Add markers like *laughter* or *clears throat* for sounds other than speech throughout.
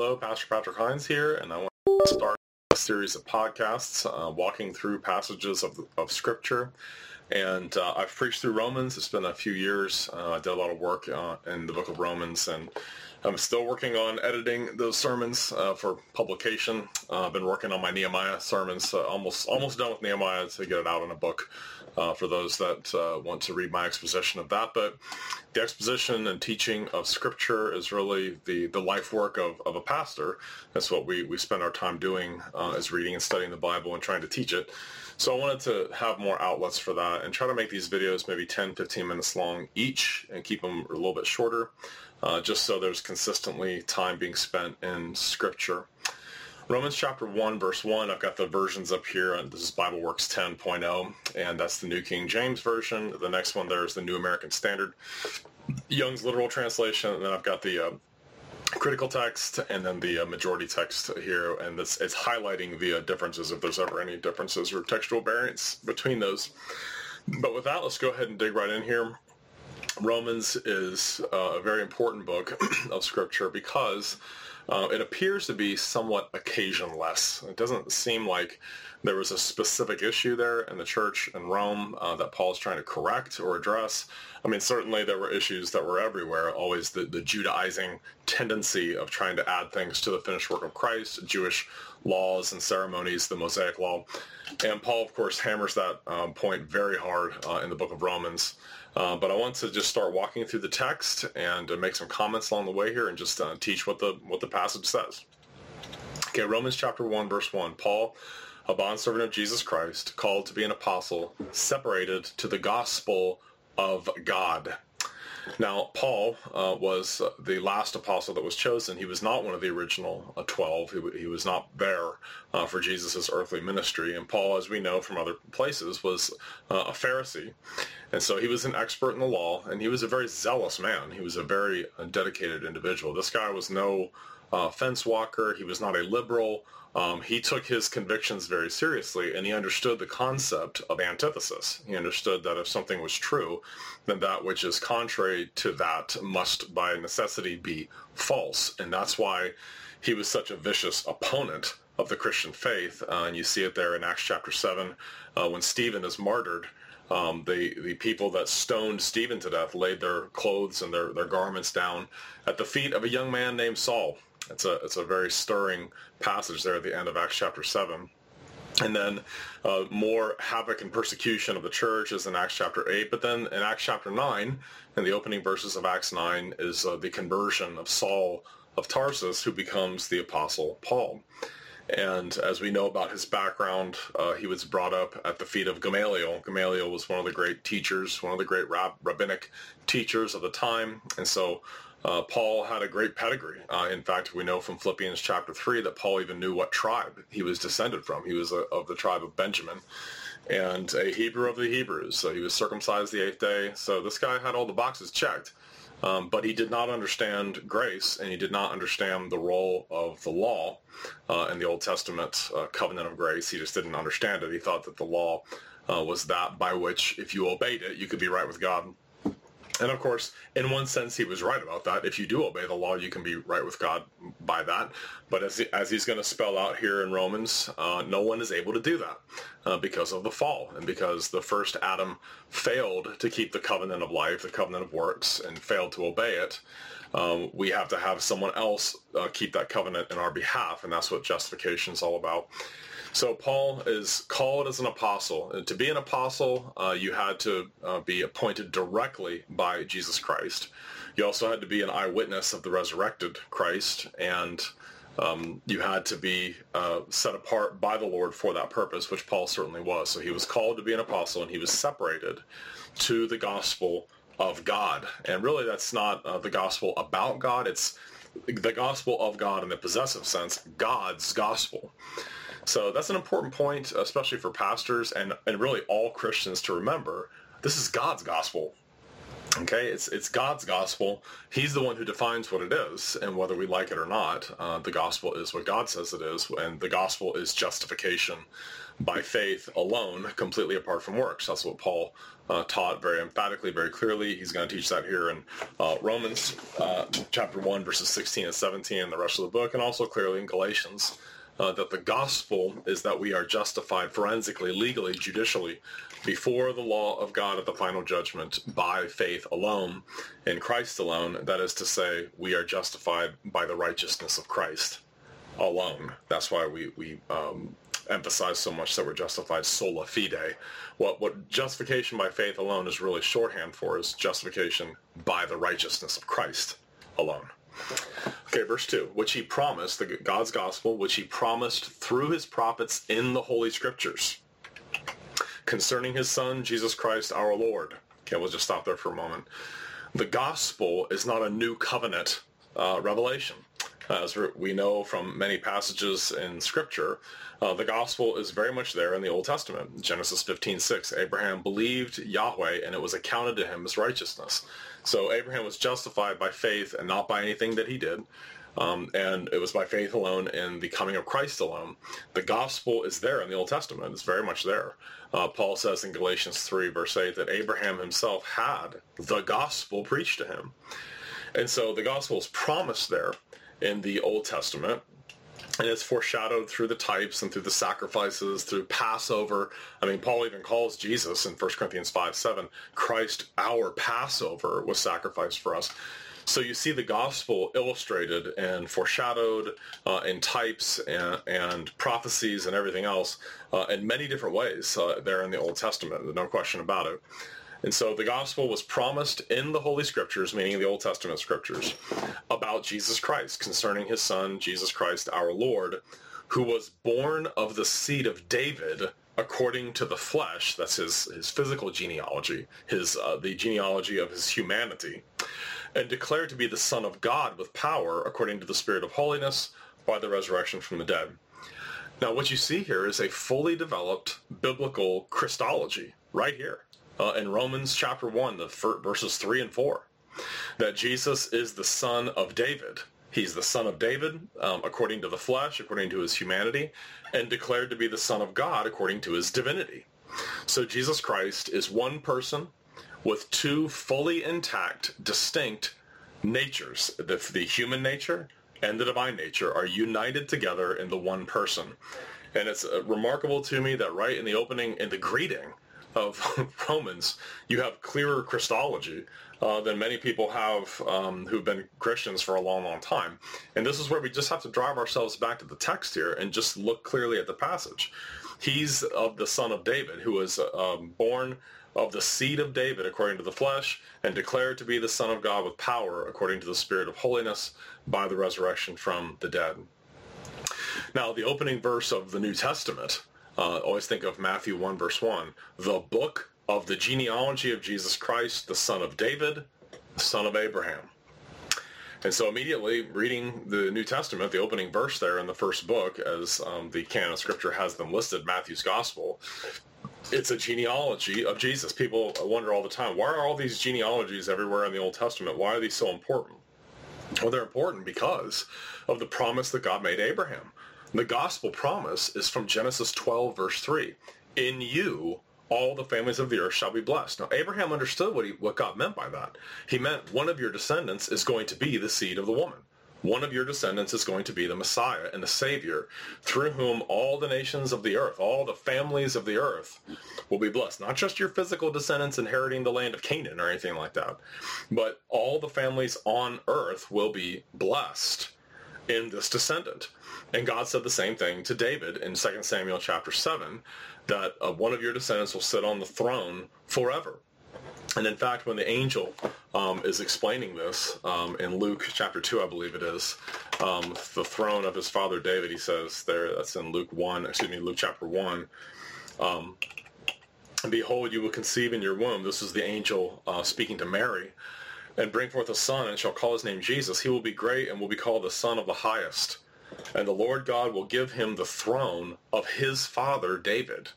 Hello, Pastor Patrick Hines here, and I want to start a series of podcasts uh, walking through passages of, of Scripture. And uh, I've preached through Romans. It's been a few years. Uh, I did a lot of work uh, in the book of Romans, and I'm still working on editing those sermons uh, for publication. Uh, I've been working on my Nehemiah sermons, almost almost done with Nehemiah to get it out in a book uh, for those that want to read my exposition of that. But the exposition and teaching of Scripture is really the, the life work of, of a pastor. That's what we, we spend our time doing is reading and studying the Bible and trying to teach it. So I wanted to have more outlets for that and try to make these videos maybe 10, 15 minutes long each and keep them a little bit shorter uh, just so there's consistently time being spent in Scripture. Romans chapter 1, verse 1, I've got the versions up here. This is BibleWorks 10.0, and that's the New King James Version. The next one there is the New American Standard, Young's Literal Translation, and then I've got the uh, critical text and then the uh, majority text here, and it's, it's highlighting the uh, differences if there's ever any differences or textual variants between those. But with that, let's go ahead and dig right in here. Romans is uh, a very important book *clears throat* of Scripture because uh, it appears to be somewhat occasionless. It doesn't seem like there was a specific issue there in the church in Rome uh, that Paul's trying to correct or address. I mean, certainly there were issues that were everywhere, always the, the Judaizing tendency of trying to add things to the finished work of Christ, Jewish laws and ceremonies, the Mosaic law. And Paul, of course, hammers that um, point very hard uh, in the book of Romans. Uh, but I want to just start walking through the text and uh, make some comments along the way here and just uh, teach what the what the passage says. Okay, Romans chapter 1, verse 1. Paul, a bondservant of Jesus Christ, called to be an apostle, separated to the gospel of God now, Paul uh, was the last apostle that was chosen. He was not one of the original uh, 12. He, he, was not there uh, for Jesus' earthly ministry. And Paul, as we know from other places, was uh, a Pharisee. And so he was an expert in the law, and he was a very zealous man. He was a very uh, dedicated individual. This guy was no uh, fence walker. He was not a liberal. Um, he took his convictions very seriously and he understood the concept of antithesis. He understood that if something was true, then that which is contrary to that must by necessity be false. And that's why he was such a vicious opponent of the Christian faith. Uh, and you see it there in Acts chapter 7 uh, when Stephen is martyred. Um, the, the people that stoned Stephen to death laid their clothes and their, their garments down at the feet of a young man named Saul. It's a it's a very stirring passage there at the end of Acts chapter seven. And then uh, more havoc and persecution of the church is in Acts chapter 8. But then in Acts chapter 9, in the opening verses of Acts 9, is uh, the conversion of Saul of Tarsus, who becomes the apostle Paul. And as we know about his background, uh, he was brought up at the feet of Gamaliel. Gamaliel was one of the great teachers, one of the great rab- rabbinic teachers of the time. And so uh, Paul had a great pedigree. Uh, in fact, we know from Philippians chapter 3 that Paul even knew what tribe he was descended from. He was a, of the tribe of Benjamin and a Hebrew of the Hebrews. So he was circumcised the eighth day. So this guy had all the boxes checked. Um, but he did not understand grace and he did not understand the role of the law uh, in the Old Testament uh, covenant of grace. He just didn't understand it. He thought that the law uh, was that by which if you obeyed it, you could be right with God. And of course, in one sense, he was right about that. If you do obey the law, you can be right with God by that. But as, as he's going to spell out here in Romans, uh, no one is able to do that uh, because of the fall and because the first Adam failed to keep the covenant of life, the covenant of works, and failed to obey it. Um, we have to have someone else uh, keep that covenant in our behalf, and that's what justification is all about. So Paul is called as an apostle. And to be an apostle, uh, you had to uh, be appointed directly by Jesus Christ. You also had to be an eyewitness of the resurrected Christ, and um, you had to be uh, set apart by the Lord for that purpose, which Paul certainly was. So he was called to be an apostle, and he was separated to the gospel of God. And really, that's not uh, the gospel about God. It's the gospel of God in the possessive sense, God's gospel. So that's an important point, especially for pastors and, and really all Christians to remember. This is God's gospel. Okay, it's it's God's gospel. He's the one who defines what it is, and whether we like it or not, uh, the gospel is what God says it is, and the gospel is justification by faith alone, completely apart from works. That's what Paul uh, taught very emphatically, very clearly. He's going to teach that here in uh, Romans uh, chapter one, verses sixteen and seventeen, and the rest of the book, and also clearly in Galatians. Uh, that the gospel is that we are justified forensically, legally, judicially before the law of God at the final judgment by faith alone in Christ alone. That is to say, we are justified by the righteousness of Christ alone. That's why we, we um, emphasize so much that we're justified sola fide. What, what justification by faith alone is really shorthand for is justification by the righteousness of Christ alone. Okay, verse 2, which he promised, the God's gospel, which he promised through his prophets in the Holy Scriptures concerning his son, Jesus Christ our Lord. Okay, we'll just stop there for a moment. The gospel is not a new covenant uh, revelation. As we know from many passages in Scripture, uh, the gospel is very much there in the Old Testament. Genesis 15:6, Abraham believed Yahweh and it was accounted to him as righteousness. So Abraham was justified by faith and not by anything that he did. Um, and it was by faith alone and the coming of Christ alone. The gospel is there in the Old Testament. It's very much there. Uh, Paul says in Galatians 3, verse 8, that Abraham himself had the gospel preached to him. And so the gospel is promised there in the Old Testament. And it's foreshadowed through the types and through the sacrifices, through Passover. I mean, Paul even calls Jesus in 1 Corinthians 5, 7, Christ, our Passover, was sacrificed for us. So you see the gospel illustrated and foreshadowed uh, in types and, and, prophecies and everything else uh, in many different ways uh, there in the Old Testament. No question about it. And so the gospel was promised in the Holy Scriptures, meaning the Old Testament Scriptures, about Jesus Christ, concerning his son, Jesus Christ our Lord, who was born of the seed of David according to the flesh. That's his, his physical genealogy, his uh, the genealogy of his humanity and declared to be the Son of God with power according to the Spirit of holiness by the resurrection from the dead. Now, what you see here is a fully developed biblical Christology right here uh, in Romans chapter 1, the verses 3 and 4, that Jesus is the son of David. He's the son of David um, according to the flesh, according to his humanity, and declared to be the son of God according to his divinity. So Jesus Christ is one person with two fully intact, distinct natures. The, the human nature and the divine nature are united together in the one person. And it's uh, remarkable to me that right in the opening, in the greeting of *laughs* Romans, you have clearer Christology uh, than many people have um, who've been Christians for a long, long time. And this is where we just have to drive ourselves back to the text here and just look clearly at the passage. He's of the son of David, who was um, born of the seed of David according to the flesh, and declared to be the Son of God with power according to the Spirit of holiness by the resurrection from the dead. Now, the opening verse of the New Testament, uh, always think of Matthew 1 verse 1, the book of the genealogy of Jesus Christ, the son of David, son of Abraham. And so immediately reading the New Testament, the opening verse there in the first book, as um, the canon of Scripture has them listed, Matthew's Gospel, it's a genealogy of Jesus. People wonder all the time, why are all these genealogies everywhere in the Old Testament? Why are these so important? Well, they're important because of the promise that God made Abraham. The gospel promise is from Genesis 12, verse 3. In you, all the families of the earth shall be blessed. Now, Abraham understood what, he, what God meant by that. He meant one of your descendants is going to be the seed of the woman. One of your descendants is going to be the Messiah and the Savior, through whom all the nations of the earth, all the families of the earth will be blessed. Not just your physical descendants inheriting the land of Canaan or anything like that, but all the families on earth will be blessed in this descendant. And God said the same thing to David in 2 Samuel chapter 7, that uh, one of your descendants will sit on the throne forever. And in fact, when the angel um, is explaining this um, in Luke chapter 2, I believe it is, um, the throne of his father David, he says there, that's in Luke 1, excuse me, Luke chapter 1, um, behold, you will conceive in your womb. This is the angel uh, speaking to Mary. And bring forth a son, and shall call his name Jesus. He will be great and will be called the Son of the Highest. And the Lord God will give him the throne of his father David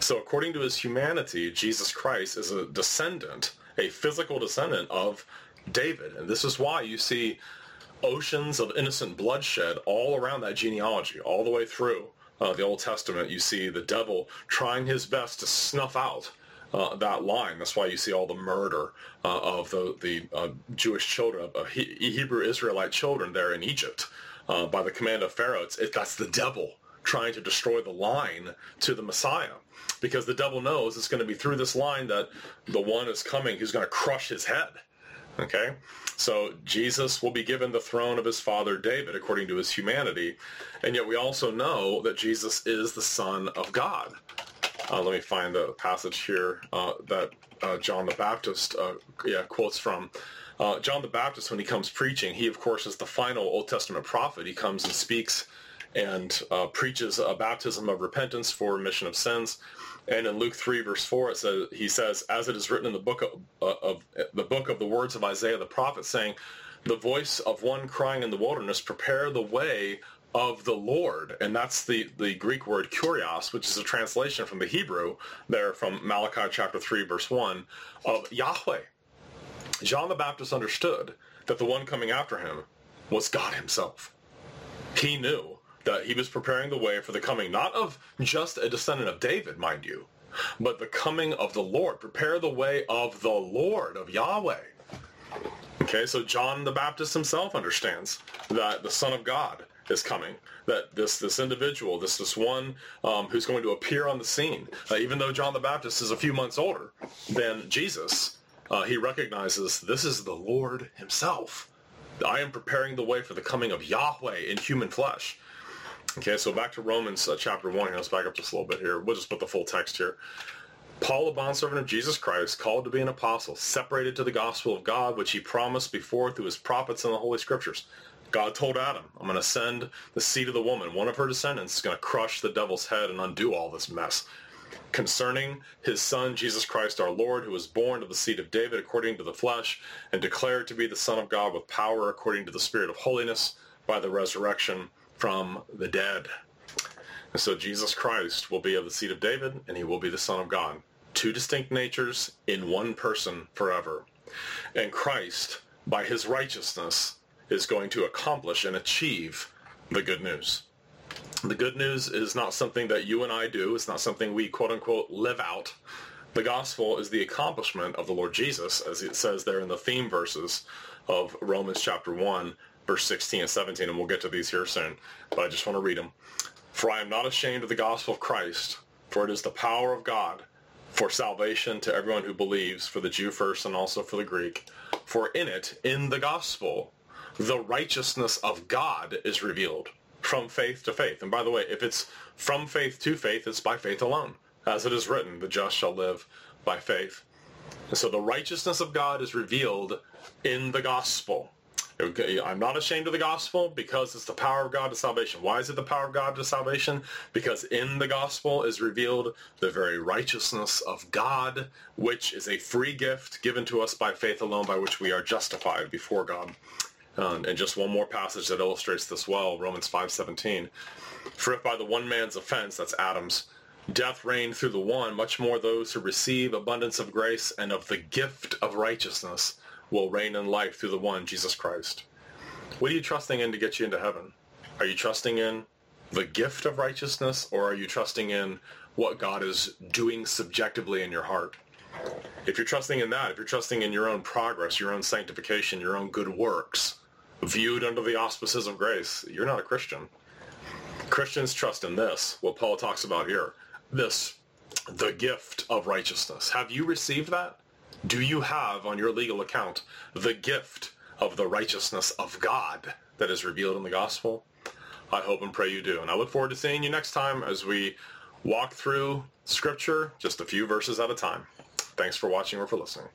so according to his humanity, Jesus Christ is a descendant a physical descendant of David. And this is why you see oceans of innocent bloodshed all around that genealogy, all the way through uh, the Old Testament. You see the devil trying his best to snuff out uh, that line. That's why you see all the murder uh, of the, the uh, Jewish children, of he- Hebrew Israelite children there in Egypt uh, by the command of Pharaoh. It's, it, that's the devil trying to destroy the line to the Messiah. Because the devil knows it's going to be through this line that the one is coming who's going to crush his head. Okay? So Jesus will be given the throne of his father David according to his humanity. And yet we also know that Jesus is the Son of God. Uh, let me find the passage here uh, that uh, John the Baptist uh, yeah, quotes from. Uh, John the Baptist, when he comes preaching, he of course is the final Old Testament prophet. He comes and speaks and uh, preaches a baptism of repentance for remission of sins. And in Luke 3 verse 4, it says, he says, as it is written in the book of, of the book of the words of Isaiah the prophet saying, the voice of one crying in the wilderness, prepare the way of the Lord. And that's the, the Greek word kurios, which is a translation from the Hebrew there from Malachi chapter 3 verse 1 of Yahweh. John the Baptist understood that the one coming after him was God himself. He knew that he was preparing the way for the coming, not of just a descendant of David, mind you, but the coming of the Lord. Prepare the way of the Lord, of Yahweh. Okay, so John the Baptist himself understands that the Son of God is coming. That this this individual, this this one um, who's going to appear on the scene, uh, even though John the Baptist is a few months older than Jesus, uh, he recognizes this is the Lord himself. I am preparing the way for the coming of Yahweh in human flesh. Okay, so back to Romans uh, chapter 1. Let's back up just a little bit here. We'll just put the full text here. Paul, a bondservant of Jesus Christ, called to be an apostle, separated to the gospel of God, which he promised before through his prophets in the Holy Scriptures. God told Adam, I'm going to send the seed of the woman, one of her descendants, is going to crush the devil's head and undo all this mess. Concerning his son, Jesus Christ our Lord, who was born of the seed of David according to the flesh, and declared to be the Son of God with power according to the Spirit of holiness by the resurrection from the dead. And so Jesus Christ will be of the seed of David, and he will be the Son of God. Two distinct natures in one person forever. And Christ, by his righteousness, is going to accomplish and achieve the good news. The good news is not something that you and I do. It's not something we quote unquote live out. The gospel is the accomplishment of the Lord Jesus, as it says there in the theme verses of Romans chapter 1, verse 16 and 17, and we'll get to these here soon, but I just want to read them. For I am not ashamed of the gospel of Christ, for it is the power of God for salvation to everyone who believes, for the Jew first and also for the Greek. For in it, in the gospel, the righteousness of God is revealed from faith to faith. And by the way, if it's from faith to faith, it's by faith alone. As it is written, the just shall live by faith. And so the righteousness of God is revealed in the gospel. I'm not ashamed of the gospel because it's the power of God to salvation. Why is it the power of God to salvation? Because in the gospel is revealed the very righteousness of God, which is a free gift given to us by faith alone, by which we are justified before God. Um, and just one more passage that illustrates this well, Romans 5.17. For if by the one man's offense, that's Adam's, death reigned through the one, much more those who receive abundance of grace and of the gift of righteousness will reign in life through the one, Jesus Christ. What are you trusting in to get you into heaven? Are you trusting in the gift of righteousness or are you trusting in what God is doing subjectively in your heart? If you're trusting in that, if you're trusting in your own progress, your own sanctification, your own good works, viewed under the auspices of grace, you're not a Christian. Christians trust in this, what Paul talks about here, this, the gift of righteousness. Have you received that? Do you have on your legal account the gift of the righteousness of God that is revealed in the gospel? I hope and pray you do. And I look forward to seeing you next time as we walk through Scripture just a few verses at a time. Thanks for watching or for listening.